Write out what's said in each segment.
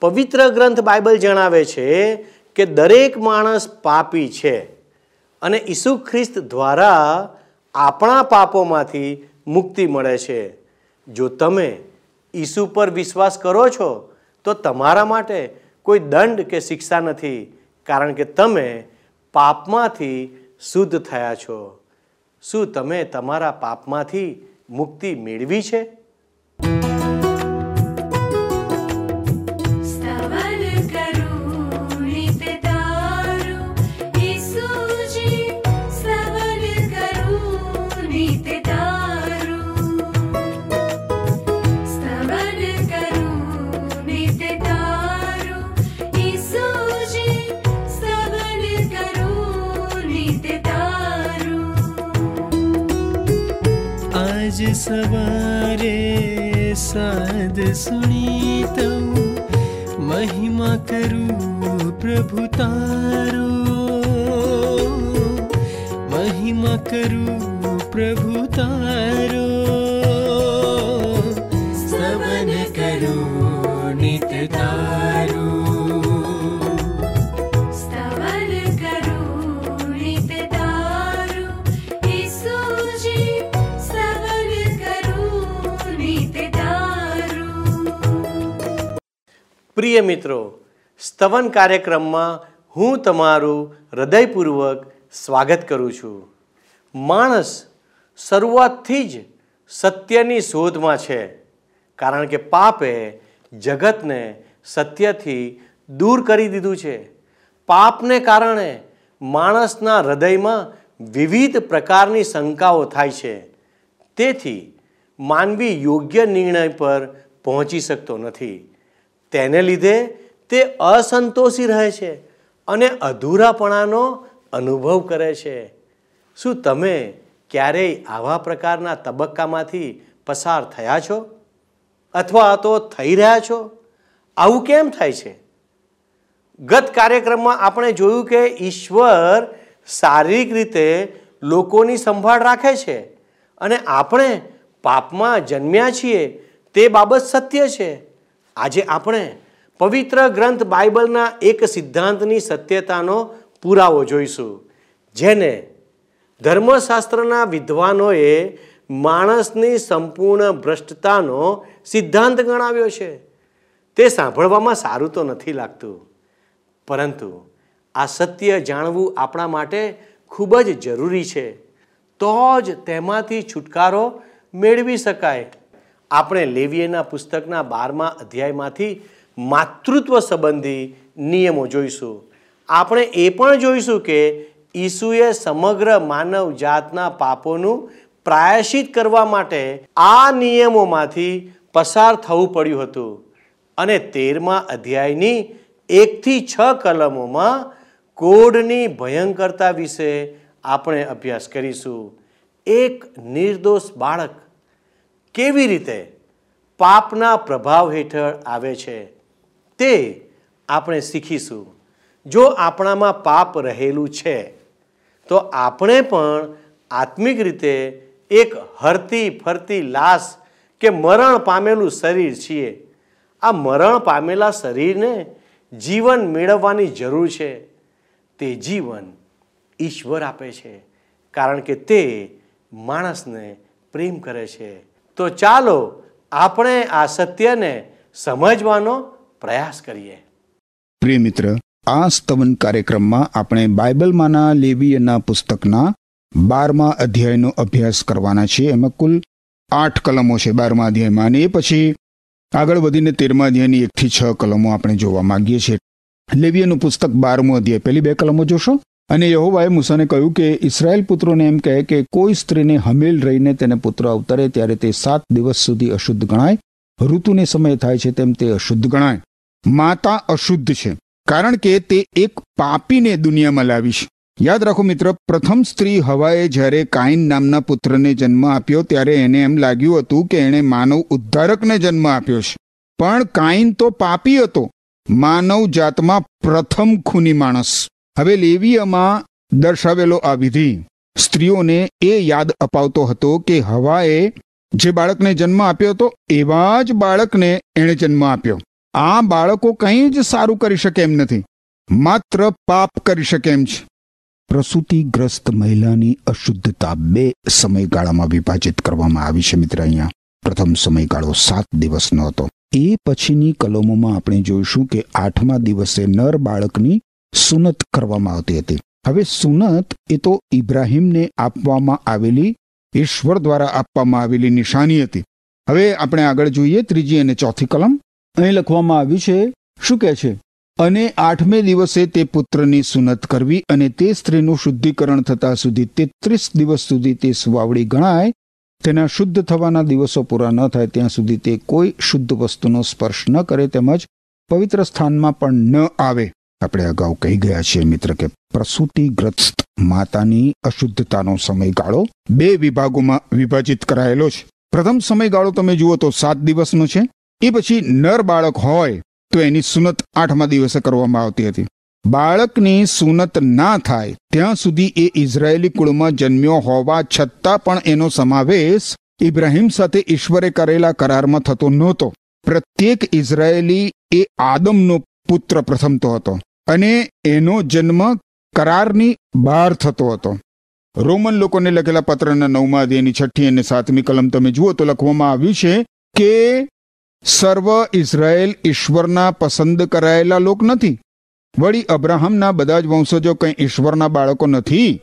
પવિત્ર ગ્રંથ બાઇબલ જણાવે છે કે દરેક માણસ પાપી છે અને ઈસુ ખ્રિસ્ત દ્વારા આપણા પાપોમાંથી મુક્તિ મળે છે. જો તમે ઈસુ પર વિશ્વાસ કરો છો, તો તમારા માટે કોઈ દંડ કે શિક્ષા નથી, કારણ કે તમે પાપમાંથી શુદ્ધ થયા છો. શું તમે તમારા પાપમાંથી મુક્તિ મેળવી છે? आज सवारे साध सुनीतौ। महिमा करु प्रभु तारो। महिमा करु प्रभु तारो। स्तवन करु नित तारो। પ્રિય મિત્રો, સ્તવન કાર્યક્રમમાં હું તમારું હૃદયપૂર્વક સ્વાગત કરું છું. માણસ શરૂઆતથી જ સત્યની શોધમાં છે, કારણ કે પાપે જગતને સત્યથી દૂર કરી દીધું છે. પાપને કારણે માણસના હૃદયમાં વિવિધ પ્રકારની શંકાઓ થાય છે. તેથી માનવી યોગ્ય નિર્ણય પર પહોંચી શકતો નથી. તેને લીધે તે અસંતોષી રહે છે અને અધૂરાપણાનો અનુભવ કરે છે. શું તમે ક્યારેય આવા પ્રકારના તબક્કામાંથી પસાર થયા છો? અથવા તો થઈ રહ્યા છો? આવું કેમ થાય છે? ગત કાર્યક્રમમાં આપણે જોયું કે ઈશ્વર શારીરિક રીતે લોકોની સંભાળ રાખે છે અને આપણે પાપમાં જન્મ્યા છીએ તે બાબત સત્ય છે. આજે આપણે પવિત્ર ગ્રંથ બાઇબલના એક સિદ્ધાંતની સત્યતાનો પુરાવો જોઈશું, જેને ધર્મશાસ્ત્રના વિદ્વાનોએ માણસની સંપૂર્ણ ભ્રષ્ટતાનો સિદ્ધાંત ગણાવ્યો છે. તે સાંભળવામાં સારું તો નથી લાગતું, પરંતુ આ સત્ય જાણવું આપણા માટે ખૂબ જ જરૂરી છે. તો જ તેમાંથી છુટકારો મેળવી શકાય. આપણે લેવીએના પુસ્તકના બારમા અધ્યાયમાંથી માતૃત્વ સંબંધી નિયમો જોઈશું. આપણે એ પણ જોઈશું કે ઈસુએ સમગ્ર માનવ જાતના પાપોનું પ્રાયશ્ચિત કરવા માટે આ નિયમોમાંથી પસાર થવું પડ્યું હતું. અને તેરમા અધ્યાયની એકથી છ કલમોમાં કોડની ભયંકરતા વિશે આપણે અભ્યાસ કરીશું. એક નિર્દોષ બાળક કેવી રીતે પાપના પ્રભાવ હેઠળ આવે છે તે આપણે શીખીશું. જો આપણામાં પાપ રહેલું છે, તો આપણે પણ આત્મિક રીતે એક હરતી ફરતી લાશ કે મરણ પામેલું શરીર છીએ. આ મરણ પામેલા શરીરને જીવન મેળવવાની જરૂર છે. તે જીવન ઈશ્વર આપે છે, કારણ કે તે માણસને પ્રેમ કરે છે. તો ચાલો આપણે આ સત્યને સમજવાનો પ્રયાસ કરીએ. પ્રિય મિત્ર, આ સ્તવન કાર્યક્રમમાં આપણે બાઇબલમાંના લેવીયના પુસ્તકના બારમા અધ્યાયનો અભ્યાસ કરવાના છીએ. એમાં કુલ આઠ કલમો છે બારમા અધ્યાયમાં. અને એ પછી આગળ વધીને તેરમા અધ્યાયની એકથી છ કલમો આપણે જોવા માંગીએ છીએ. લેવીયનું પુસ્તક બારમો અધ્યાય. પહેલી બે કલમો જોશો? અને યહોવાએ મૂસાને કહ્યું કે ઇસરાયેલ પુત્રોને એમ કહે કે કોઈ સ્ત્રીને હમેલ રહીને તેને પુત્ર અવતરે ત્યારે તે સાત દિવસ સુધી અશુદ્ધ ગણાય. ઋતુને સમય થાય છે તેમ તે અશુદ્ધ ગણાય. માતા અશુદ્ધ છે, કારણ કે તે એક પાપીને દુનિયામાં લાવી છે. યાદ રાખો મિત્ર, પ્રથમ સ્ત્રી હવાએ જ્યારે કાઇન નામના પુત્રને જન્મ આપ્યો ત્યારે એને એમ લાગ્યું હતું કે એણે માનવ ઉદ્ધારકને જન્મ આપ્યો છે. પણ કાઇન તો પાપી હતો. માનવ જાતમાં પ્રથમ ખૂની માણસ. હવે લેવીયમાં દર્શાવેલો આ વિધિ. સ્ત્રીઓને એ યાદ અપાવતો હતો કે હવાએ જે બાળકને જન્મ આપ્યો હતો, એવા જ બાળકને એણે જન્મ આપ્યો. આ બાળકો કંઈ જ સારું કરી શકે એમ નથી. માત્ર પાપ કરી શકે એમ છે. પ્રસૂતિગ્રસ્ત મહિલાની અશુદ્ધતા બે સમયગાળામાં વિભાજિત કરવામાં આવી છે મિત્ર અહીંયા. પ્રથમ સમયગાળો સાત દિવસનો હતો. એ પછીની કલમોમાં આપણે જોઈશું કે આઠમા દિવસે નર બાળકની સુનત કરવામાં આવતી હતી. હવે સુનત એ તો ઇબ્રાહિમને આપવામાં આવેલી, ઈશ્વર દ્વારા આપવામાં આવેલી નિશાની હતી. હવે આપણે આગળ જોઈએ ત્રીજી અને ચોથી કલમ. અહીં લખવામાં આવ્યું છે, શું કહે છે? અને આઠમે દિવસે તે પુત્રની સુનત કરવી અને તે સ્ત્રીનું શુદ્ધિકરણ થતા સુધી તેત્રીસ દિવસ સુધી તે સુવાવડી ગણાય. તેના શુદ્ધ થવાના દિવસો પૂરા ન થાય, ત્યાં સુધી તે કોઈ શુદ્ધ વસ્તુનો સ્પર્શ ન કરે તેમજ પવિત્ર સ્થાનમાં પણ ન આવે. આપણે અગાઉ કહી ગયા છીએ મિત્ર કે પ્રસૂતિગ્રસ્ત માતાની અશુદ્ધતાનો સમયગાળો બે વિભાગોમાં વિભાજિત કરાયેલો છે. પ્રથમ સમયગાળો તમે જુઓ તો સાત દિવસનો છે. એ પછી નર બાળક હોય તો એની સુનત આઠમા દિવસે કરવામાં આવતી હતી. બાળકની સુનત ના થાય ત્યાં સુધી એ ઇઝરાયેલી કુળમાં જન્મ્યો હોવા છતાં પણ એનો સમાવેશ ઇબ્રાહિમ સાથે ઈશ્વરે કરેલા કરારમાં થતો નહોતો. પ્રત્યેક ઇઝરાયેલી એ આદમનો પુત્ર પ્રથમતો હતો. અને એનો જન્મ કરારની બહાર થતો હતો. રોમન લોકોને લખેલા પત્રના નવમા અધ્યાયની છઠ્ઠી અને સાતમી કલમ તમે જુઓ તો લખવામાં આવ્યું છે કે સર્વ ઇઝરાયેલ ઈશ્વરના પસંદ કરાયેલા લોક નથી. વળી અબ્રાહમના બધા જ વંશજો કંઈ ઈશ્વરના બાળકો નથી.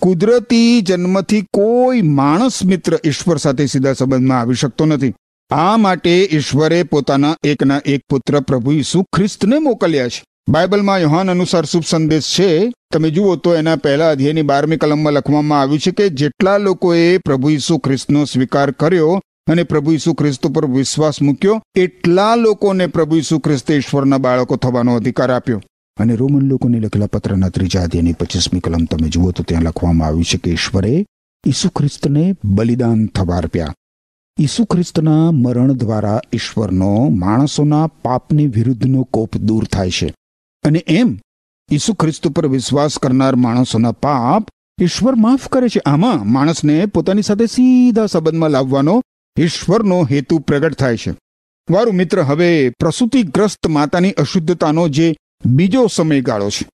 કુદરતી જન્મથી કોઈ માણસ મિત્ર ઈશ્વર સાથે સીધા સંબંધમાં આવી શકતો નથી. આ માટે ઈશ્વરે પોતાના એકના એક પુત્ર પ્રભુ ઈસુ ખ્રિસ્તને મોકલ્યા છે. બાઇબલમાં યોહાન અનુસાર શુભ સંદેશ છે. તમે જુઓ તો એના પહેલા અધ્યાયની બારમી કલમમાં લખવામાં આવ્યું છે કે જેટલા લોકોએ પ્રભુ ઈસુ ખ્રિસ્તનો સ્વીકાર કર્યો અને પ્રભુ ઈસુ ખ્રિસ્ત પર વિશ્વાસ મૂક્યો, એટલા લોકોને પ્રભુ ઈસુ ખ્રિસ્તે ઈશ્વરના બાળકો થવાનો અધિકાર આપ્યો. અને રોમન લોકોને લખેલા પત્રના ત્રીજા અધ્યાયની પચીસમી કલમ તમે જુઓ તો ત્યાં લખવામાં આવ્યું છે કે ઈશ્વરે ઈસુ ખ્રિસ્તને બલિદાન થવા અર્પ્યા ઈસુ ખ્રિસ્તના મરણ દ્વારા ઈશ્વરનો માણસોના પાપની વિરુદ્ધનો કોપ દૂર થાય છે. અને એમ ઈસુ ખ્રિસ્ત પર વિશ્વાસ કરનાર માણસોના પાપ ઈશ્વર માફ કરે છે. આમાં માણસને પોતાની સાથે સીધા સંબંધમાં લાવવાનો ઈશ્વરનો હેતુ પ્રગટ થાય છે. વારું મિત્ર, હવે પ્રસૂતિગ્રસ્ત માતાની અશુદ્ધતાનો જે બીજો સમયગાળો છે,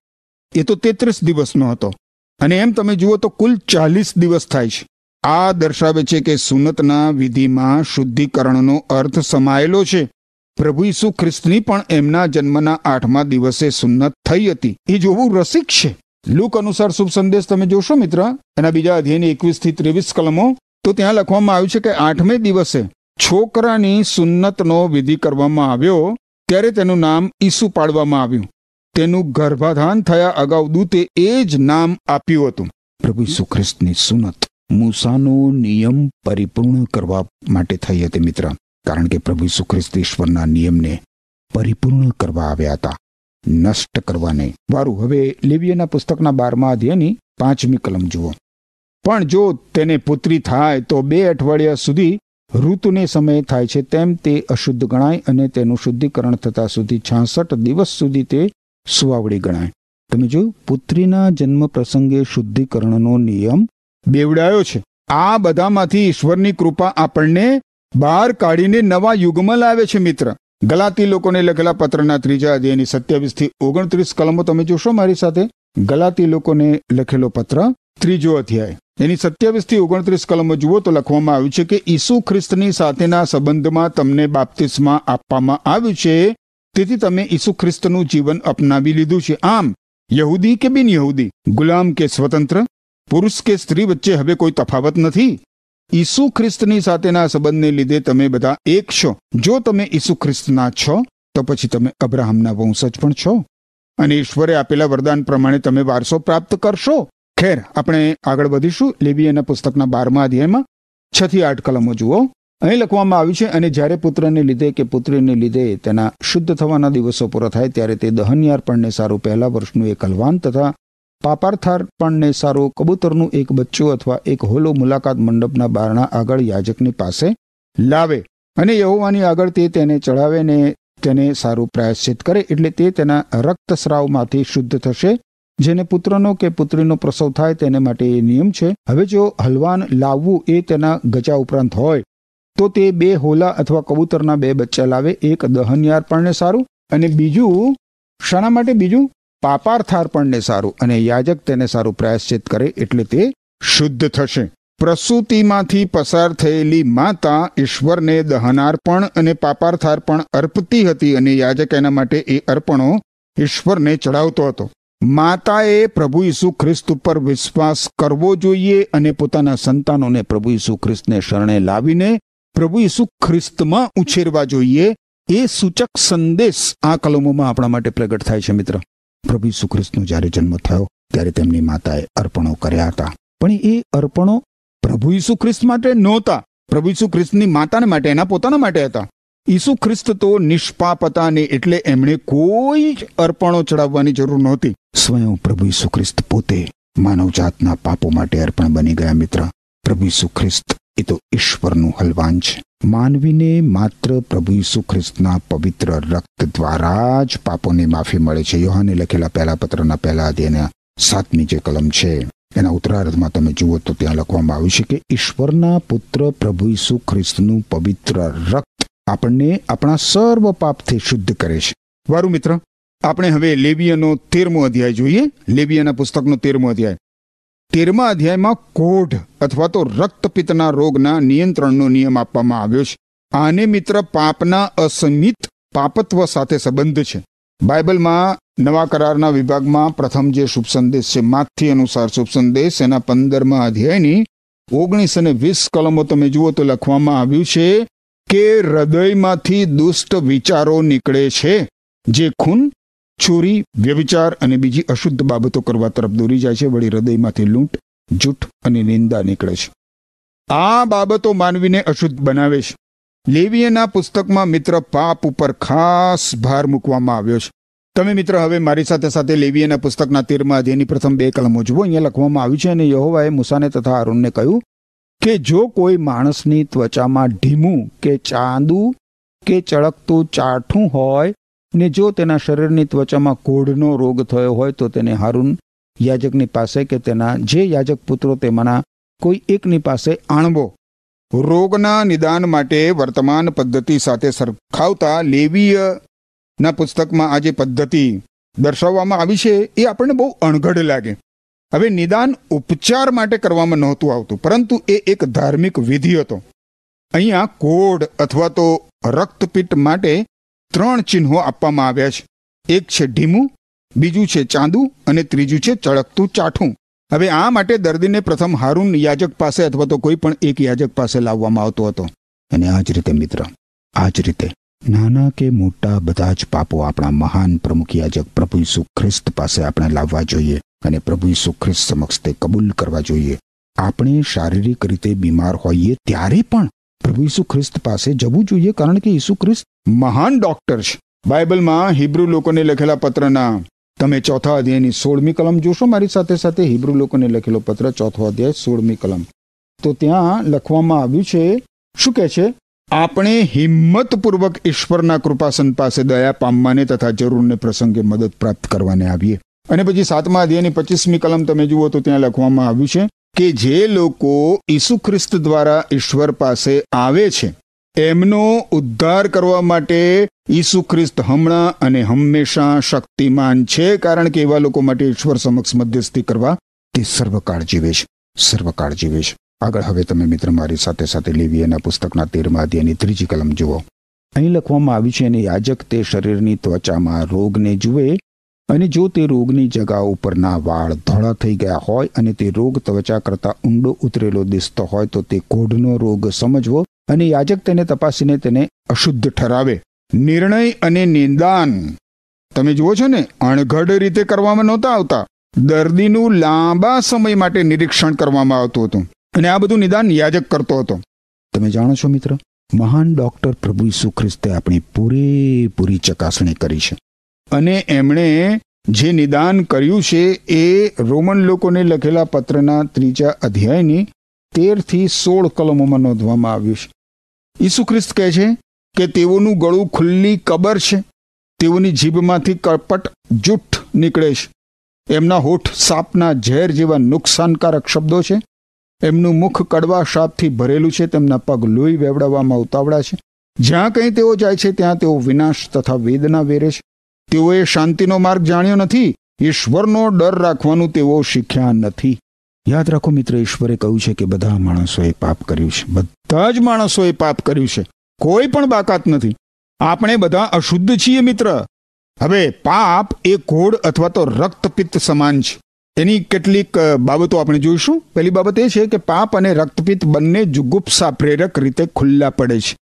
એ તો તેત્રીસ દિવસનો હતો. અને એમ તમે જુઓ તો કુલ ચાલીસ દિવસ થાય છે. આ દર્શાવે છે કે સુનતના વિધિમાં શુદ્ધિકરણનો અર્થ સમાયેલો છે. પ્રભુ ઈસુ ખ્રિસ્તની પણ એમના જન્મના આઠમા દિવસે સુન્નત થઈ હતી. એ જોવું રસિક છે. લુક અનુસાર શુભ સંદેશ તમે જોશો મિત્ર. એના બીજા અધ્યયની એકવીસથી ત્રેવીસ કલમો. તો ત્યાં લખવામાં આવ્યું છે કે આઠમે દિવસે છોકરાની સુન્નતનો વિધિ કરવામાં આવ્યો, ત્યારે તેનું નામ ઈસુ પાડવામાં આવ્યું. તેનું ગર્ભાધાન થયા અગાઉ દૂતે એ જ નામ આપ્યું હતું. પ્રભુ ઈસુ ખ્રિસ્તની સુનત મૂસાનો નિયમ પરિપૂર્ણ કરવા માટે થઈ હતી મિત્ર. કારણ કે પ્રભુ સુખ્રિસ્ત ઈશ્વરના નિયમને પરિપૂર્ણ કરવા આવ્યા હતા. નષ્ટ કરવાને. વારું, હવે લેવિયના પુસ્તકના બારમા અધ્યાયની પાંચમી કલમ જુઓ. પણ જો તેને પુત્રી થાય, તો બે અઠવાડિયા સુધી ઋતુને સમયે થાય છે. તેમ તે અશુદ્ધ ગણાય અને તેનું શુદ્ધિકરણ થતા સુધી છાસઠ દિવસ સુધી તે સુવાવડી ગણાય. તમે જોયું પુત્રીના જન્મ પ્રસંગે શુદ્ધિકરણનો નિયમ બેવડાયો છે, આ બધામાંથી ઈશ્વરની કૃપા આપણને બહાર કાઢીને નવા યુગમાં લાવે છે મિત્ર. ગલાતી લોકોને લખેલા પત્રના ત્રીજા અધ્યાયની સત્યાવીસથી ઓગણત્રીસ કલમો તમે જોશો મારી સાથે. ગલાતી લોકોને લખેલો પત્ર, ત્રીજો અધ્યાય. એની સત્યાવીસથી ઓગણત્રીસ કલમો જુઓ તો લખવામાં આવ્યું છે કે ઈસુ ખ્રિસ્તની સાથેના સંબંધમાં તમને બાપ્તિસ્મા આપવામાં આવ્યું છે. તેથી તમે ઈસુ ખ્રિસ્તનું જીવન અપનાવી લીધું છે. આમ, યહૂદી કે બિન યહૂદી ગુલામ કે સ્વતંત્ર, પુરુષ કે સ્ત્રી વચ્ચે હવે કોઈ તફાવત નથી. ઈસુ ખ્રિસ્તની સાથેના સંબંધને લીધે તમે બધા એક છો. જો તમે ઈસુ ખ્રિસ્તના છો, તો પછી તમે અબ્રાહમના વંશજ પણ છો. અને ઈશ્વરે આપેલા વરદાન પ્રમાણે તમે વારસો પ્રાપ્ત કરશો. ખેર, આપણે આગળ વધીશું. લેબિયાના પુસ્તકના બારમા અધ્યાયમાં છ થી આઠ કલમો જુઓ. અહીં લખવામાં આવ્યું છે, અને જ્યારે પુત્રને લીધે કે પુત્રીને લીધે તેના શુદ્ધ થવાના દિવસો પૂરા થાય, ત્યારે તે દહન્યાર્પણને સારું પહેલા વર્ષનું એક હલવાન તથા પાપાર્થાર્પણને સારું કબૂતરનું એક બચ્ચું અથવા એક હોલો મુલાકાત મંડપના બારણા આગળ યાજકની પાસે લાવે અને યહોવાની આગળ તે તેને ચડાવે ને તેને સારું પ્રાયશ્ચિત કરે એટલે તે તેના રક્તસ્રાવમાંથી શુદ્ધ થશે. જેને પુત્રનો કે પુત્રીનો પ્રસવ થાય તેને માટે એ નિયમ છે. હવે જો હલવાન લાવવું એ તેના ગજા ઉપરાંત હોય, તો તે બે હોલા અથવા કબૂતરના બે બચ્ચા લાવે. એક દહન્ય અર્પણને સારું અને બીજું શાના માટે બીજું પાપાર્થાર્પણને સારું અને યાજક તેને સારું પ્રાયશ્ચિત કરે એટલે તે શુદ્ધ થશે. પ્રસૂતિમાંથી પસાર થયેલી માતા ઈશ્વરને દહનાર્પણ અને પાપાર્થાર્પણ અર્પતી હતી અને યાજક એના માટે એ અર્પણો ઈશ્વરને ચડાવતો હતો. માતાએ પ્રભુ ઈસુ ખ્રિસ્ત ઉપર વિશ્વાસ કરવો જોઈએ અને પોતાના સંતાનોને પ્રભુ ઈસુ ખ્રિસ્તને શરણે લાવીને પ્રભુ ઈસુ ખ્રિસ્તમાં ઉછેરવા જોઈએ એ સૂચક સંદેશ આ કલમોમાં આપણા માટે પ્રગટ થાય છે મિત્ર. પ્રભુ ઈસુખ્રિસ્તનો જ્યારે જન્મ થયો, ત્યારે તેમની માતાએ અર્પણો કર્યા હતા. પણ એ અર્પણો પ્રભુ ઈસુ માટે નહોતા. પ્રભુ ઈસુ માતાને માટે, એના પોતાના માટે હતા. ઈસુ ખ્રિસ્ત તો નિષ્પાપ હતા ને એટલે એમણે કોઈ જ અર્પણો ચડાવવાની જરૂર નહોતી. સ્વયં પ્રભુ ઈસુ ખ્રિસ્ત પોતે માનવજાતના પાપો માટે અર્પણ બની ગયા મિત્ર. પ્રભુ ઈસુ ખ્રિસ્ત એ તો ઈશ્વરનું હલવાન છે. માનવીને માત્ર પ્રભુ ઈસુ ખ્રિસ્તના પવિત્ર રક્ત દ્વારા જ પાપોને માફી મળે છે. યોહાને લખેલા પહેલા પત્રના પહેલા અધ્યાયના સાતમી જે કલમ છે, એના ઉત્તરાર્ધમાં તમે જુઓ તો ત્યાં લખવામાં આવ્યું છે કે ઈશ્વરના પુત્ર પ્રભુ ઈસુ ખ્રિસ્તનું પવિત્ર રક્ત આપણને આપણા સર્વ પાપથી શુદ્ધ કરે છે. વારું મિત્ર, આપણે હવે લેબિયનો તેરમો અધ્યાય જોઈએ. લેબિયાના પુસ્તકનો તેરમો અધ્યાય. તેરમા અધ્યાયમાં કોઢ અથવા તો રક્તપિત્તના રોગના નિયંત્રણનો નિયમ આપવામાં આવ્યો છે. આને મિત્ર પાપના અસમિત પાપત્વ સાથે સંબંધ છે. બાઇબલમાં નવા કરારના વિભાગમાં પ્રથમ જે શુભ સંદેશ છે, માથી અનુસાર શુભ સંદેશ, એના પંદરમા અધ્યાયની ઓગણીસ અને વીસ કલમો તમે જુઓ તો લખવામાં આવ્યું છે કે હૃદયમાંથી દુષ્ટ વિચારો નીકળે છે. જે ખૂન ચોરી વ્યભિચાર અને બીજી અશુદ્ધ બાબતો કરવા તરફ દોરી જાય છે. વળી હૃદયમાંથી લૂંટ, જૂઠ અને નિંદા નીકળે છે. આ બાબતો માનવીને અશુદ્ધ બનાવે છે. લેવીયના પુસ્તકમાં મિત્ર પાપ ઉપર ખાસ ભાર મૂકવામાં આવ્યો છે. તમે મિત્ર, હવે મારી સાથે સાથે લેવીયના પુસ્તકના તીરમાં અધ્યયની પ્રથમ બે કલમો જુઓ અહીંયા લખવામાં આવ્યું છે અને યહોવાએ મૂસાને તથા અરુણને કહ્યું કે, જો કોઈ માણસની ત્વચામાં ઢીમું કે ચાંદુ કે ચળકતું ચાઠું હોય ને જો તેના શરીરની ત્વચામાં કોઢનો રોગ થયો હોય તો તેને હારૂન યાજકની પાસે કે તેના જે યાજક પુત્રો તેમાંના કોઈ એકની પાસે આણવો. રોગના નિદાન માટે વર્તમાન પદ્ધતિ સાથે સરખાવતા લેવીય ના પુસ્તકમાં આ જે પદ્ધતિ દર્શાવવામાં આવી છે, એ આપણને બહુ અણઘડ લાગે. હવે નિદાન ઉપચાર માટે કરવામાં નહોતું આવતું, પરંતુ એ એક ધાર્મિક વિધિ હતો. અહીંયા કોડ અથવા તો રક્તપીઠ માટે ત્રણ ચિહ્નો આપવામાં આવ્યા છે. એક છે ઢીમું બીજું છે ચાંદુ અને ત્રીજું છે ચળકતું ચાઠું. હવે આ માટે દર્દીને પ્રથમ હારૂન યાજક પાસે અથવા તો કોઈ પણ એક યાજક પાસે લાવવામાં આવતો હતો. અને આ જ રીતે મિત્ર, આ જ રીતે નાના કે મોટા બધા જ પાપો આપણા મહાન પ્રમુખ યાજક પ્રભુ ઈસુ ખ્રિસ્ત પાસે આપણે લાવવા જોઈએ અને પ્રભુ ઈસુ ખ્રિસ્ત સમક્ષ તે કબૂલ કરવા જોઈએ. આપણે શારીરિક રીતે બીમાર હોઈએ ત્યારે પણ પ્રભુ ઈસુ ખ્રિસ્ત પાસે જવું જોઈએ કારણ કે ઈસુ ખ્રિસ્ત મહાન ડોક્ટર છે. બાઇબલમાં હિબ્રુ લોકોને લખેલા પત્રના તમે ચોથા અધ્યાયની સોળમી કલમ જોશો, મારી સાથે સાથે હિબ્રુ લોકોને લખેલો પત્ર ચોથો અધ્યાય સોળમી કલમ. તો ત્યાં લખવામાં આવ્યું છે, શું કહે છે? આપણે હિંમતપૂર્વક ઈશ્વરના કૃપાસન પાસે દયા પામવાને તથા જરૂરને પ્રસંગે મદદ પ્રાપ્ત કરવાને આવીએ. અને પછી સાતમા અધ્યાયની પચીસમી કલમ તમે જુઓ તો ત્યાં લખવામાં આવ્યું છે કે જે લોકો ઈસુ ખ્રિસ્ત દ્વારા ઈશ્વર પાસે આવે છે, એમનો ઉદ્ધાર કરવા માટે ઈસુ ખ્રિસ્ત હમણાં અને હંમેશા શક્તિમાન છે, કારણ કે એવા લોકો માટે ઈશ્વર સમક્ષ મધ્યસ્થી કરવા તે સર્વકાળ જીવે છે સર્વકાળ જીવે છે. આગળ હવે તમે મિત્ર મારી સાથે સાથે લેવીએના પુસ્તકના તેરમા ત્રીજી કલમ જુઓ. અહીં લખવામાં આવ્યું છે, અને યાજક તે શરીરની ત્વચામાં રોગને જુએ અને જો તે રોગની જગા ઉપરના વાળ ધોળા થઈ ગયા હોય અને તે રોગ ત્વચા કરતા ઊંડો ઉતરેલો દિસતો હોય તો તે કોઢનો રોગ સમજવો અને યાજક તેને તપાસીને તેને અશુદ્ધ ઠરાવે. નિર્ણય અને નિદાન. તમે જુઓ છો ને, અણઘડ રીતે કરવામાં નહોતા આવતા. દર્દીનું લાંબા સમય માટે નિરીક્ષણ કરવામાં આવતું હતું અને આ બધું નિદાન યાજક કરતો હતો. તમે જાણો છો મિત્ર, મહાન ડોક્ટર પ્રભુ ઈસુ ખ્રિસ્તે આપણી પૂરેપૂરી ચકાસણી કરી છે. અને એમણે જે નિદાન કર્યું છે એ રોમન લોકોને લખેલા પત્રના ત્રીજા અધ્યાયની તેરથી સોળ કલમોમાં નોંધવામાં આવ્યું છે. ઈસુ ખ્રિસ્ત કહે છે કે તેઓનું ગળું ખુલ્લી કબર છે. તેઓની જીભમાંથી કપટ જૂઠ નીકળે છે. એમના હોઠ સાપના ઝેર જેવા નુકસાનકારક શબ્દો છે. એમનું મુખ કડવા શાપથી ભરેલું છે. તેમના પગ લોહી વેવડાવવામાં ઉતાવળા છે. જ્યાં કંઈ તેઓ જાય છે, ત્યાં તેઓ વિનાશ તથા વેદના વેરે છે. તેઓએ શાંતિનો માર્ગ જાણ્યો નથી, ઈશ્વરનો ડર રાખવાનું તેઓ શીખ્યા નથી. યાદ રાખો મિત્ર, ઈશ્વરે કહ્યું છે કે બધા માણસોએ પાપ કર્યું છે. બધા જ માણસોએ પાપ કર્યું છે. કોઈ પણ બાકાત નથી. આપણે બધા અશુદ્ધ છીએ મિત્ર. હવે પાપ એ ઘોડ અથવા તો રક્તપિત્ત સમાન છે. એની કેટલીક બાબતો આપણે જોઈશું. પહેલી બાબત એ છે કે પાપ અને રક્તપિત્ત બંને જુગુપ્સા પ્રેરક રીતે ખુલ્લા પડે છે.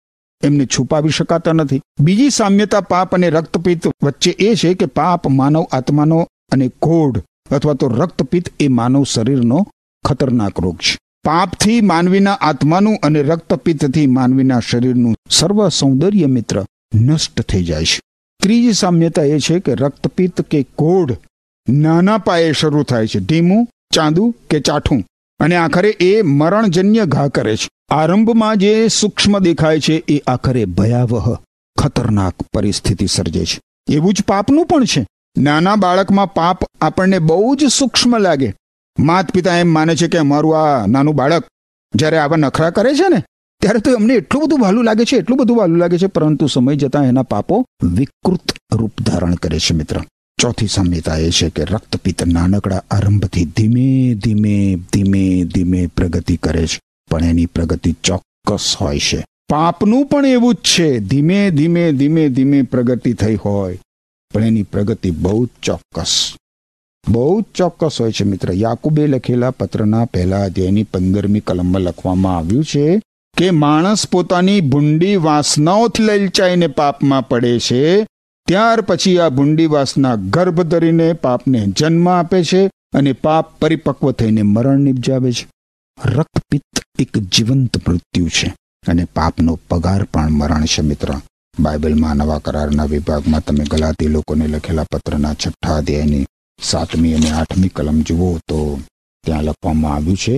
એમને છુપાવી શકાતા નથી. બીજી સામ્યતા પાપ અને રક્તપિત્ત વચ્ચે એ છે કે પાપ માનવ આત્માનો અને કોઢ અથવા તો રક્તપિત્ત એ માનવ શરીરનો ખતરનાક રોગ છે. પાપથી માનવીના આત્માનું અને રક્તપિત્તથી માનવીના શરીરનું સર્વ સૌંદર્ય મિત્ર નષ્ટ થઈ જાય છે. ત્રીજી સામ્યતા એ છે કે રક્તપિત્ત કે કોઢ નાના પાયે શરૂ થાય છે. ધીમું, ચાંદુ કે ચાઠું. અને આખરે એ મરણજન્ય ઘા કરે છે. આરંભમાં જે સૂક્ષ્મ દેખાય છે, એ આખરે ભયાવહ, ખતરનાક પરિસ્થિતિ સર્જે છે. એવું જ પાપનું પણ છે. નાના બાળકમાં પાપ આપણને બહુ જ સૂક્ષ્મ લાગે. માત પિતા એમ માને છે કે અમારું આ નાનું બાળક જ્યારે આવા નખરા કરે છે ને, ત્યારે તો એમને એટલું બધું વાલું લાગે છે, એટલું બધું વાલું લાગે છે, પરંતુ સમય જતાં એના પાપો વિકૃત રૂપ ધારણ કરે છે મિત્ર. ચોથી સંહિતા એ છે કે રક્તપિત્ત નાનકડા આરંભથી ધીમે ધીમે ધીમે ધીમે પ્રગતિ કરે છે. પણ એની પ્રગતિ ચોક્કસ હોય છે. પાપનું પણ એવું જ છે. ધીમે ધીમે ધીમે ધીમે પ્રગતિ થઈ હોય. પણ એની પ્રગતિ બહુ ચોક્કસ. બહુ જ ચોક્કસ હોય છે મિત્ર. યાકુબે લખેલા પત્રના પહેલા અધ્યાયની પંદરમી કલમમાં લખવામાં આવ્યું છે કે માણસ પોતાની ભૂંડી વાસનાઓથી લલચાઈને પાપમાં પડે છે. ત્યાર પછી આ ભૂંડીવાસના ગર્ભ ધરીને પાપને જન્મ આપે છે અને પાપ પરિપક્વ થઈને મરણ નિપજાવે છે. રક્તપિત્ત એક જીવંત મૃત્યુ છે અને પાપનો પગાર પણ મરણ છે, મિત્ર. બાઇબલમાં નવા કરારના વિભાગમાં તમે ગલાતી લોકોને લખેલા પત્રના છઠ્ઠા અધ્યાયની સાતમી અને આઠમી કલમ જુઓ તો ત્યાં લખવામાં આવ્યું છે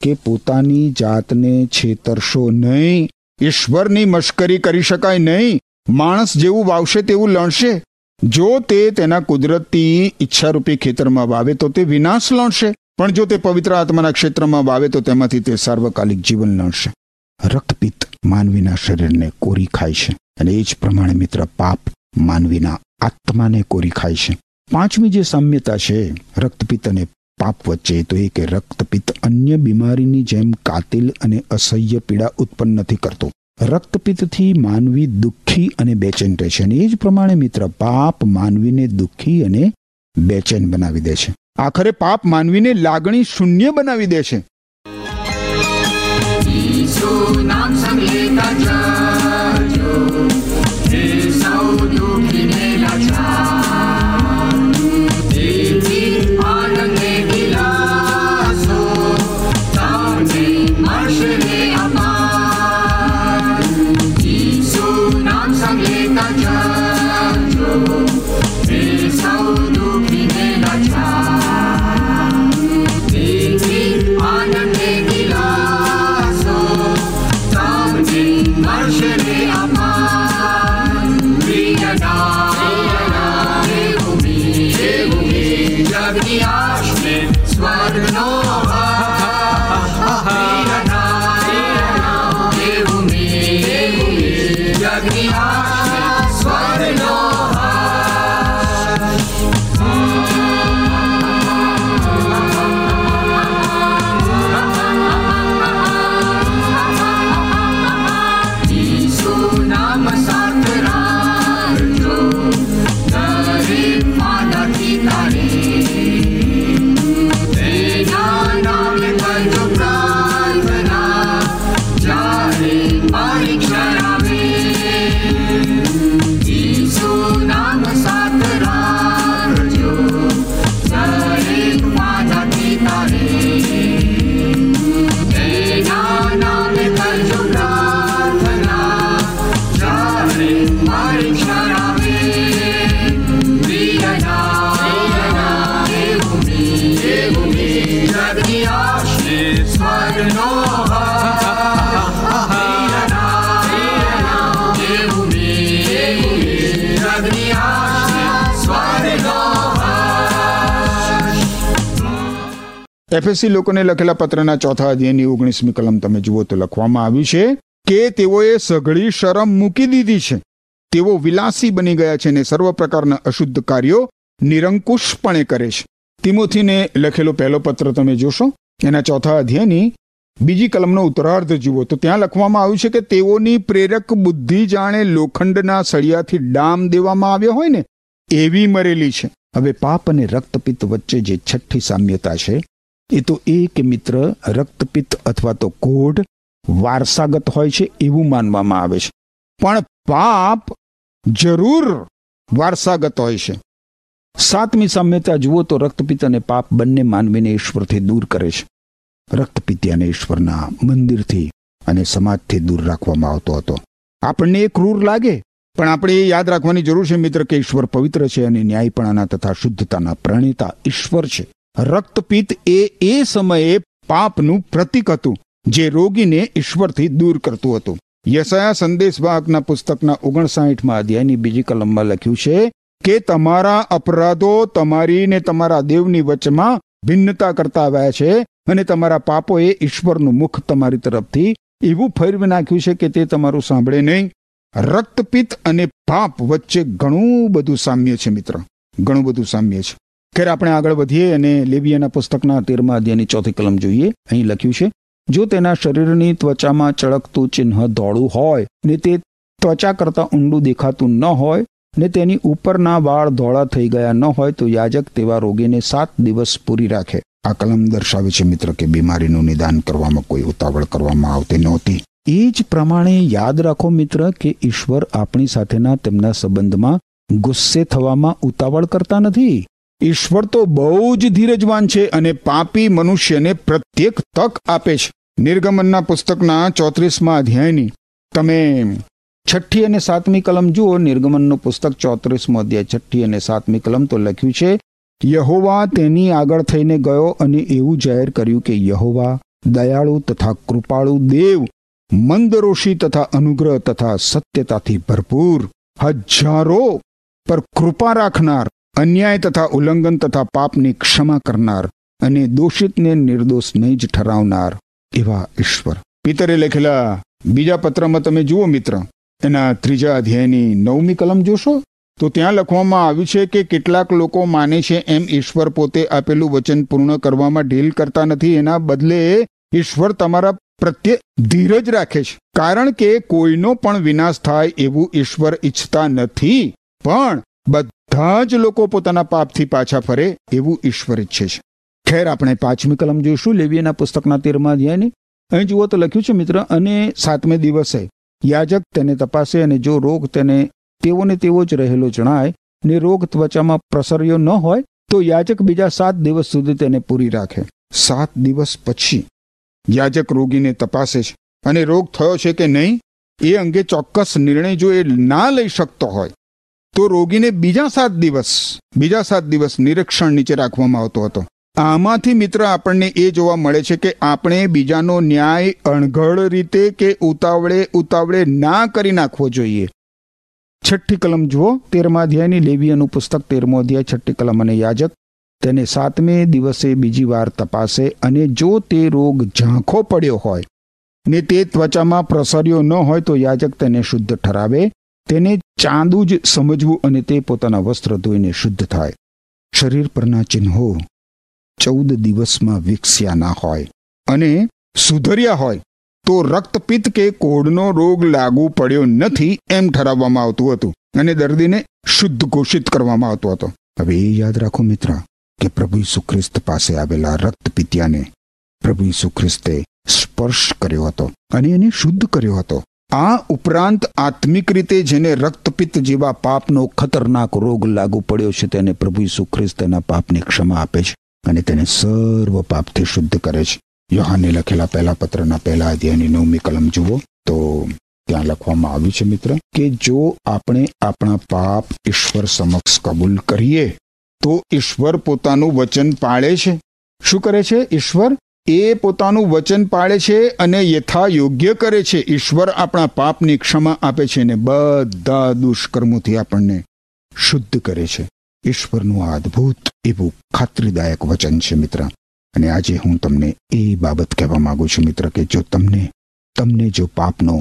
કે પોતાની જાતને છેતરશો નહીં, ઈશ્વરની મશ્કરી કરી શકાય નહીં માણસ જેવું વાવશે તેવું લણશે? જો તે તેના કુદરતી ઈચ્છારૂપી ખેતરમાં વાવે તો તે વિનાશ લણશે. પણ જો તે પવિત્ર આત્માના ક્ષેત્રમાં વાવે તો તેમાંથી તે સાર્વકાલિક જીવન લણશે. રક્તપિત્ત માનવીના શરીરને કોરી ખાય છે અને એ જ પ્રમાણે મિત્ર પાપ માનવીના આત્માને કોરી ખાય છે. પાંચમી જે સામ્યતા છે, રક્તપિત્ત અને પાપ વચ્ચે, તો એ કે રક્તપિત્ત અન્ય બીમારીની જેમ કાતિલ અને અસહ્ય પીડા ઉત્પન્ન નથી કરતો. રક્તપિત્તથી માનવી દુઃખી અને બેચેન રહે છે અને એ જ પ્રમાણે મિત્ર, પાપ માનવીને દુઃખી અને બેચેન બનાવી દે છે. આખરે પાપ માનવીને લાગણી શૂન્ય બનાવી દે છે. એફએસસી લોકોને લખેલા પત્રના ચોથા અધ્યાયની ઓગણીસમી કલમ તમે જુઓ તો લખવામાં આવ્યું છે કે તેઓએ સઘળી શરમ મૂકી દીધી છે. તેઓ વિલાસી બની ગયા છે અને સર્વ પ્રકારના અશુદ્ધ કાર્યો નિરંકુશપણે કરે છે. તિમોથીને લખેલો પહેલો પત્ર તમે જોશો, એના ચોથા અધ્યાયની બીજી કલમનો ઉત્તરાર્ધ જુઓ તો ત્યાં લખવામાં આવ્યું છે કે તેઓની પ્રેરક બુદ્ધિ જાણે લોખંડના સળિયાથી ડામ દેવામાં આવ્યો હોય ને, એવી મરેલી છે. હવે પાપ અને રક્તપિત્ત વચ્ચે જે છઠ્ઠી સામ્યતા છે એ તો એ કે મિત્ર, રક્તપિત્ત અથવા તો કોઢ વારસાગત હોય છે એવું માનવામાં આવે છે. પણ પાપ જરૂર વારસાગત હોય છે. સાતમી સામ્યતા જુઓ તો રક્તપિત્ત અને પાપ બંને માનવીને ઈશ્વરથી દૂર કરે છે. રક્તપિત્યાને ઈશ્વરના મંદિરથી અને સમાજથી દૂર રાખવામાં આવતો હતો. આપણને એ ક્રૂર લાગે, પણ આપણે એ યાદ રાખવાની જરૂર છે મિત્ર કે ઈશ્વર પવિત્ર છે અને ન્યાયપણાના તથા શુદ્ધતાના પ્રણેતા ઈશ્વર છે. રક્તપિત્ત એ એ સમયે પાપનું પ્રતીક હતું, જે રોગીને ઈશ્વરથી દૂર કરતું હતું. યશાયા સંદેશવાહકના પુસ્તકના ઓગણસાઠમાં અધ્યાયની બીજી કલમમાં લખ્યું છે કે તમારા અપરાધો તમારી ને તમારા દેવની વચમાં ભિન્નતા કરતા આવ્યા છે અને તમારા પાપોએ ઈશ્વરનું મુખ તમારી તરફથી એવું ફેરવી નાખ્યું છે કે તે તમારું સાંભળે નહીં. રક્તપિત્ત અને પાપ વચ્ચે ઘણું બધું સામ્ય છે મિત્ર. ઘણું બધું સામ્ય છે. ખેર આપણે આગળ વધીએ અને લેબિયાના પુસ્તકના તેરમા અધ્યાયની ચોથી કલમ જોઈએ. અહીં લખ્યું છે, જો તેના શરીરની ત્વચામાં ચળકતું ચિહ્ન ધોળું હોય ને તે ત્વચા કરતાં ઊંડું દેખાતું ન હોય ને તેની ઉપરના વાળ ધોળા થઈ ગયા ન હોય તો યાજક તેવા રોગીને સાત દિવસ પૂરી રાખે. આ કલમ દર્શાવે છે મિત્ર કે બીમારીનું નિદાન કરવામાં કોઈ ઉતાવળ કરવામાં આવતી નહોતી. એ જ પ્રમાણે યાદ રાખો મિત્ર કે ઈશ્વર આપણી સાથેના તેમના સંબંધમાં ગુસ્સે થવામાં ઉતાવળ કરતા નથી. ઈશ્વર તો બહુ જ ધીરજવાન છે અને પાપી મનુષ્યને પ્રત્યેક તક આપે છે. નિર્ગમનના પુસ્તકના ચોત્રીસમાં અધ્યાયની તમે છઠ્ઠી અને સાતમી કલમ જુઓ, નિર્ગમનનું પુસ્તક ચોત્રીસમો અધ્યાય, છઠ્ઠી અને સાતમી કલમ તો લખ્યું છે, યહોવા તેની આગળ થઈને ગયો અને એવું જાહેર કર્યું કે યહોવા દયાળુ તથા કૃપાળુ દેવ, મંદરોષી તથા અનુગ્રહ તથા સત્યતાથી ભરપૂર હજારો પર કૃપા રાખનાર અન્યાય તથા ઉલ્લંઘન તથા પાપની ક્ષમા કરનાર અને દોષિતને નિર્દોષ નહીં જ ઠરાવનાર એવા ઈશ્વર. પિતરે લખેલા બીજા પત્રમાં તમે જુઓ મિત્ર, એના ત્રીજા અધ્યાયની નવમી કલમ જોશો, તો ત્યાં લખવામાં આવ્યું છે કે કેટલાક લોકો માને છે એમ ઈશ્વર પોતે આપેલું વચન પૂર્ણ કરવામાં ઢીલ કરતા નથી, એના બદલે ઈશ્વર તમારા પ્રત્યે ધીરજ રાખે છે. કારણ કે કોઈનો પણ વિનાશ થાય એવું ઈશ્વર ઈચ્છતા નથી, પણ બધા જ લોકો પોતાના પાપથી પાછા ફરે એવું ઈશ્વર ઈચ્છે છે. ખેર, આપણે પાંચમી કલમ જોઈશું લેવીના પુસ્તકના તેરમા અધ્યાયની. અહીં જુઓ તો લખ્યું છે, મિત્ર, અને સાતમે દિવસે યાજક તેને તપાસે અને જો રોગ તેને તેઓને તેવો જ રહેલો જણાય, ને રોગ ત્વચામાં પ્રસર્યો ન હોય, તો યાજક બીજા સાત દિવસ સુધી તેને પૂરી રાખે. સાત દિવસ પછી યાજક રોગીને તપાસે છે. અને રોગ થયો છે કે નહીં? એ અંગે ચોક્કસ નિર્ણય જો એ ના લઈ શકતો હોય તો રોગીને બીજા સાત દિવસ, બીજા સાત દિવસ નિરીક્ષણ નીચે રાખવામાં આવતો હતો. આમાંથી મિત્ર આપણને એ જોવા મળે છે કે આપણે બીજાનો ન્યાય અણઘડ રીતે કે ઉતાવળે ઉતાવળે ના કરી નાખવો જોઈએ. છઠ્ઠી કલમ જુઓ, તેરમા અધ્યાયની લેવીયનું પુસ્તક, તેરમો અધ્યાય, છઠ્ઠી કલમ અને યાજક. તેને સાતમે દિવસે બીજી વાર તપાસે અને જો તે રોગ ઝાંખો પડ્યો હોય ને તે ત્વચામાં પ્રસર્યો ન હોય તો યાજક તેને શુદ્ધ ઠરાવે. તેને ચાંદુ જ સમજવું અને તે પોતાના વસ્ત્ર ધોઈને શુદ્ધ થાય. શરીર પરના ચિહ્નો ચૌદ દિવસમાં વિકસ્યા ના હોય અને સુધર્યા હોય તો રક્તપિત્ત કે કોઢનો રોગ લાગુ પડ્યો નથી એમ ઠરાવવામાં આવતું હતું અને દર્દીને શુદ્ધ ઘોષિત કરવામાં આવતો હતો. હવે એ યાદ રાખો મિત્ર કે પ્રભુ ઈસુ ખ્રિસ્ત પાસે આવેલા રક્તપિત્યાને પ્રભુ ઈસુ ખ્રિસ્તે સ્પર્શ કર્યો હતો અને એને શુદ્ધ કર્યો હતો. આ ઉપરાંત આત્મિક રીતે જેને રક્તપિત્ત જેવા પાપનો ખતરનાક રોગ લાગુ પડ્યો છે તેને પ્રભુ ઈસુ ખ્રિસ્ત તેના પાપને ક્ષમા આપે છે અને તેને સર્વ પાપથી શુદ્ધ કરે છે. યોહાને લખેલા પહેલા પત્રના પહેલા અધ્યાયની નવમી કલમ જુઓ તો ત્યાં લખવામાં આવ્યું છે મિત્ર કે જો આપણે આપણા પાપ ઈશ્વર સમક્ષ કબૂલ કરીએ તો ઈશ્વર પોતાનું વચન પાળે છે. શું કરે છે? ઈશ્વર એ પોતાનું વચન પાળે છે અને યથા યોગ્ય કરે છે. ઈશ્વર આપણા પાપની ક્ષમા આપે છે અને બધા દુષ્કર્મોથી આપણને શુદ્ધ કરે છે. ઈશ્વરનું આ અદ્ભુત, એવું ખાતરીદાયક વચન છે મિત્ર. અને આજે હું તમને એ બાબત કહેવા માંગુ છું મિત્ર કે જો તમને તમને જો પાપનો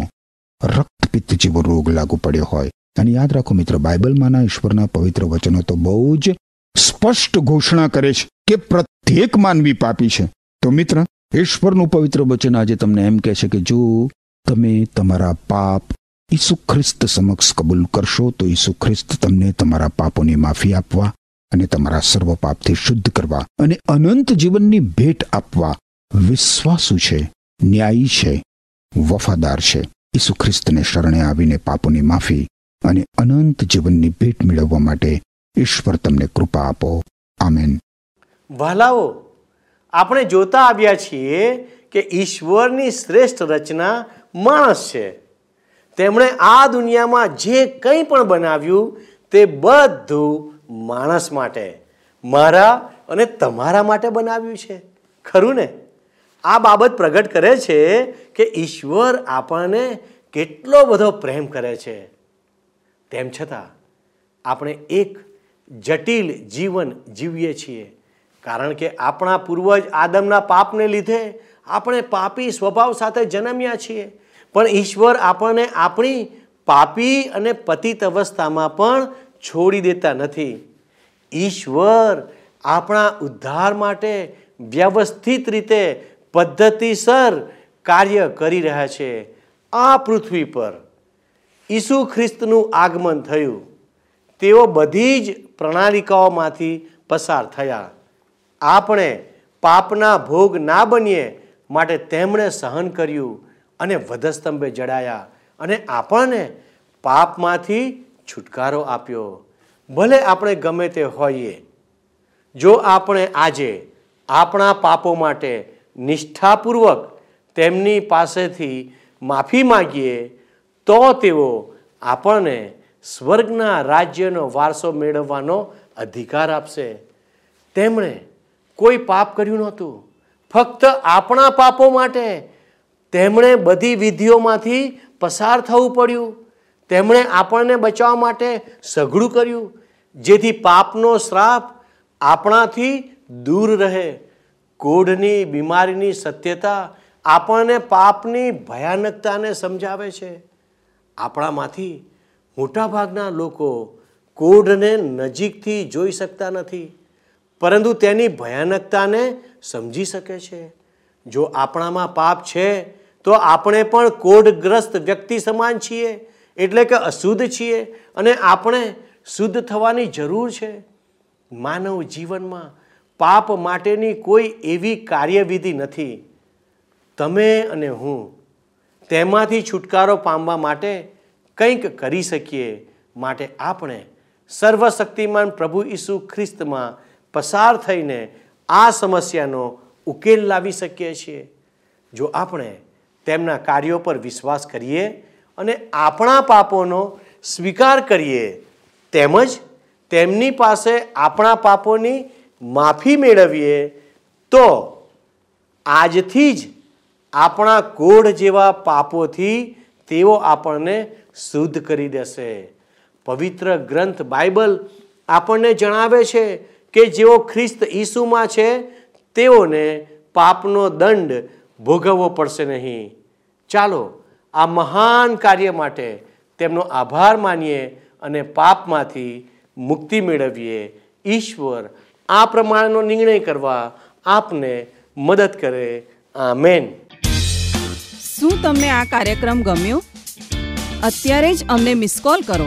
રક્તપિત્ત જેવો રોગ લાગુ પડ્યો હોય, અને યાદ રાખો મિત્ર, બાઇબલમાંના ઈશ્વરના પવિત્ર વચનો તો બહુ જ સ્પષ્ટ ઘોષણા કરે છે કે પ્રત્યેક માનવી પાપી છે. તો મિત્ર, ઈશ્વરનું પવિત્ર વચન આજે તમને એમ કહે છે કે જો તમે તમારા પાપ ઈસુ ખ્રિસ્ત સમક્ષ કબૂલ કરશો, તો ઈસુ ખ્રિસ્ત તમને તમારા પાપોની માફી આપવા અને તમારા સર્વ પાપથી શુદ્ધ કરવા અને અનંત જીવનની ભેટ આપવા વિશ્વાસુ છે, ન્યાયી છે, વફાદાર છે. ઈસુ ખ્રિસ્તને શરણે આવીને પાપોની માફી અને અનંત જીવનની ભેટ મેળવવા માટે ઈશ્વર તમને કૃપા આપો. આમેન. વહાલાઓ આપણે જોતા આવ્યા છીએ કે ઈશ્વરની શ્રેષ્ઠ રચના માણસ છે. તેમણે આ દુનિયામાં જે કંઈ પણ બનાવ્યું તે બધું માણસ માટે, મારા અને તમારા માટે બનાવ્યું છે. ખરું ને? આ બાબત પ્રગટ કરે છે કે ઈશ્વર આપણને કેટલો બધો પ્રેમ કરે છે. તેમ છતાં, આપણે એક જટિલ જીવન જીવીએ છીએ. કારણ કે આપણા પૂર્વજ આદમના પાપને લીધે આપણે પાપી સ્વભાવ સાથે જન્મ્યા છીએ. પણ ઈશ્વર આપણને આપણી પાપી અને પતિત અવસ્થામાં પણ છોડી દેતા નથી. ઈશ્વર આપણા ઉદ્ધાર માટે વ્યવસ્થિત રીતે પદ્ધતિસર કાર્ય કરી રહ્યા છે આ પૃથ્વી પર. ઈસુ ખ્રિસ્તનું આગમન થયું. તેઓ બધી જ પ્રણાલિકાઓમાંથી પસાર થયા. આપણે પાપના ભોગ ના બનીએ માટે તેમણે સહન કર્યું અને વધસ્તંભે જડાયા અને આપણને પાપમાંથી છુટકારો આપ્યો. ભલે આપણે ગમે તે હોઈએ, જો આપણે આજે આપણા પાપો માટે નિષ્ઠાપૂર્વક તેમની પાસેથી માફી માગીએ, તો તેઓ આપણને સ્વર્ગના રાજ્યનો વારસો મેળવવાનો અધિકાર આપશે. તેમણે કોઈ પાપ કર્યું નહોતું. ફક્ત આપણા પાપો માટે તેમણે બધી વિધિઓમાંથી પસાર થવું પડ્યું. તેમણે આપણને બચાવવા માટે સઘળું કર્યું. જેથી પાપનો શ્રાપ આપણાથી દૂર રહે. કોઢની બીમારીની સત્યતા આપણને પાપની ભયાનકતાને સમજાવે છે. આપણામાંથી મોટાભાગના લોકો કોઢને નજીકથી જોઈ શકતા નથી. પરંતુ તેની ભયાનકતાને સમજી શકે છે. જો આપણામાં પાપ છે, તો આપણે પણ કોઢગ્રસ્ત વ્યક્તિ સમાન છીએ, એટલે કે અશુદ્ધ છીએ અને આપણે શુદ્ધ થવાની જરૂર છે. માનવ જીવનમાં પાપ માટેની કોઈ એવી કાર્યવિધિ નથી. તમે અને હું તેમાંથી છુટકારો પામવા માટે કંઈક કરી શકીએ માટે આપણે સર્વશક્તિમાન પ્રભુ ઈસુ ખ્રિસ્તમાં પસાર થઈને આ સમસ્યાનો ઉકેલ લાવી શકીએ છીએ. જો આપણે તેમના કાર્યો પર વિશ્વાસ કરીએ અને આપણા પાપોનો સ્વીકાર કરીએ, તેમજ તેમની પાસે આપણા પાપોની માફી મેળવીએ, તો આજથી જ આપણા કોઢ જેવા પાપોથી તેઓ આપણને શુદ્ધ કરી દેશે. પવિત્ર ગ્રંથ બાઇબલ આપણને જણાવે છે કે જેઓ ખ્રિસ્ત ઈસુમાં છે, તેઓને પાપનો દંડ ભોગવવો પડશે નહીં. ચાલો, આ મહાન કાર્ય માટે તેમનો આભાર માનીએ અને પાપમાંથી મુક્તિ મેળવીએ. ઈશ્વર આ પ્રમાણેનો નિર્ણય કરવા આપને મદદ કરે. આમેન. શું તમને આ કાર્યક્રમ ગમ્યો? અત્યારે જ અમને મિસ કોલ કરો.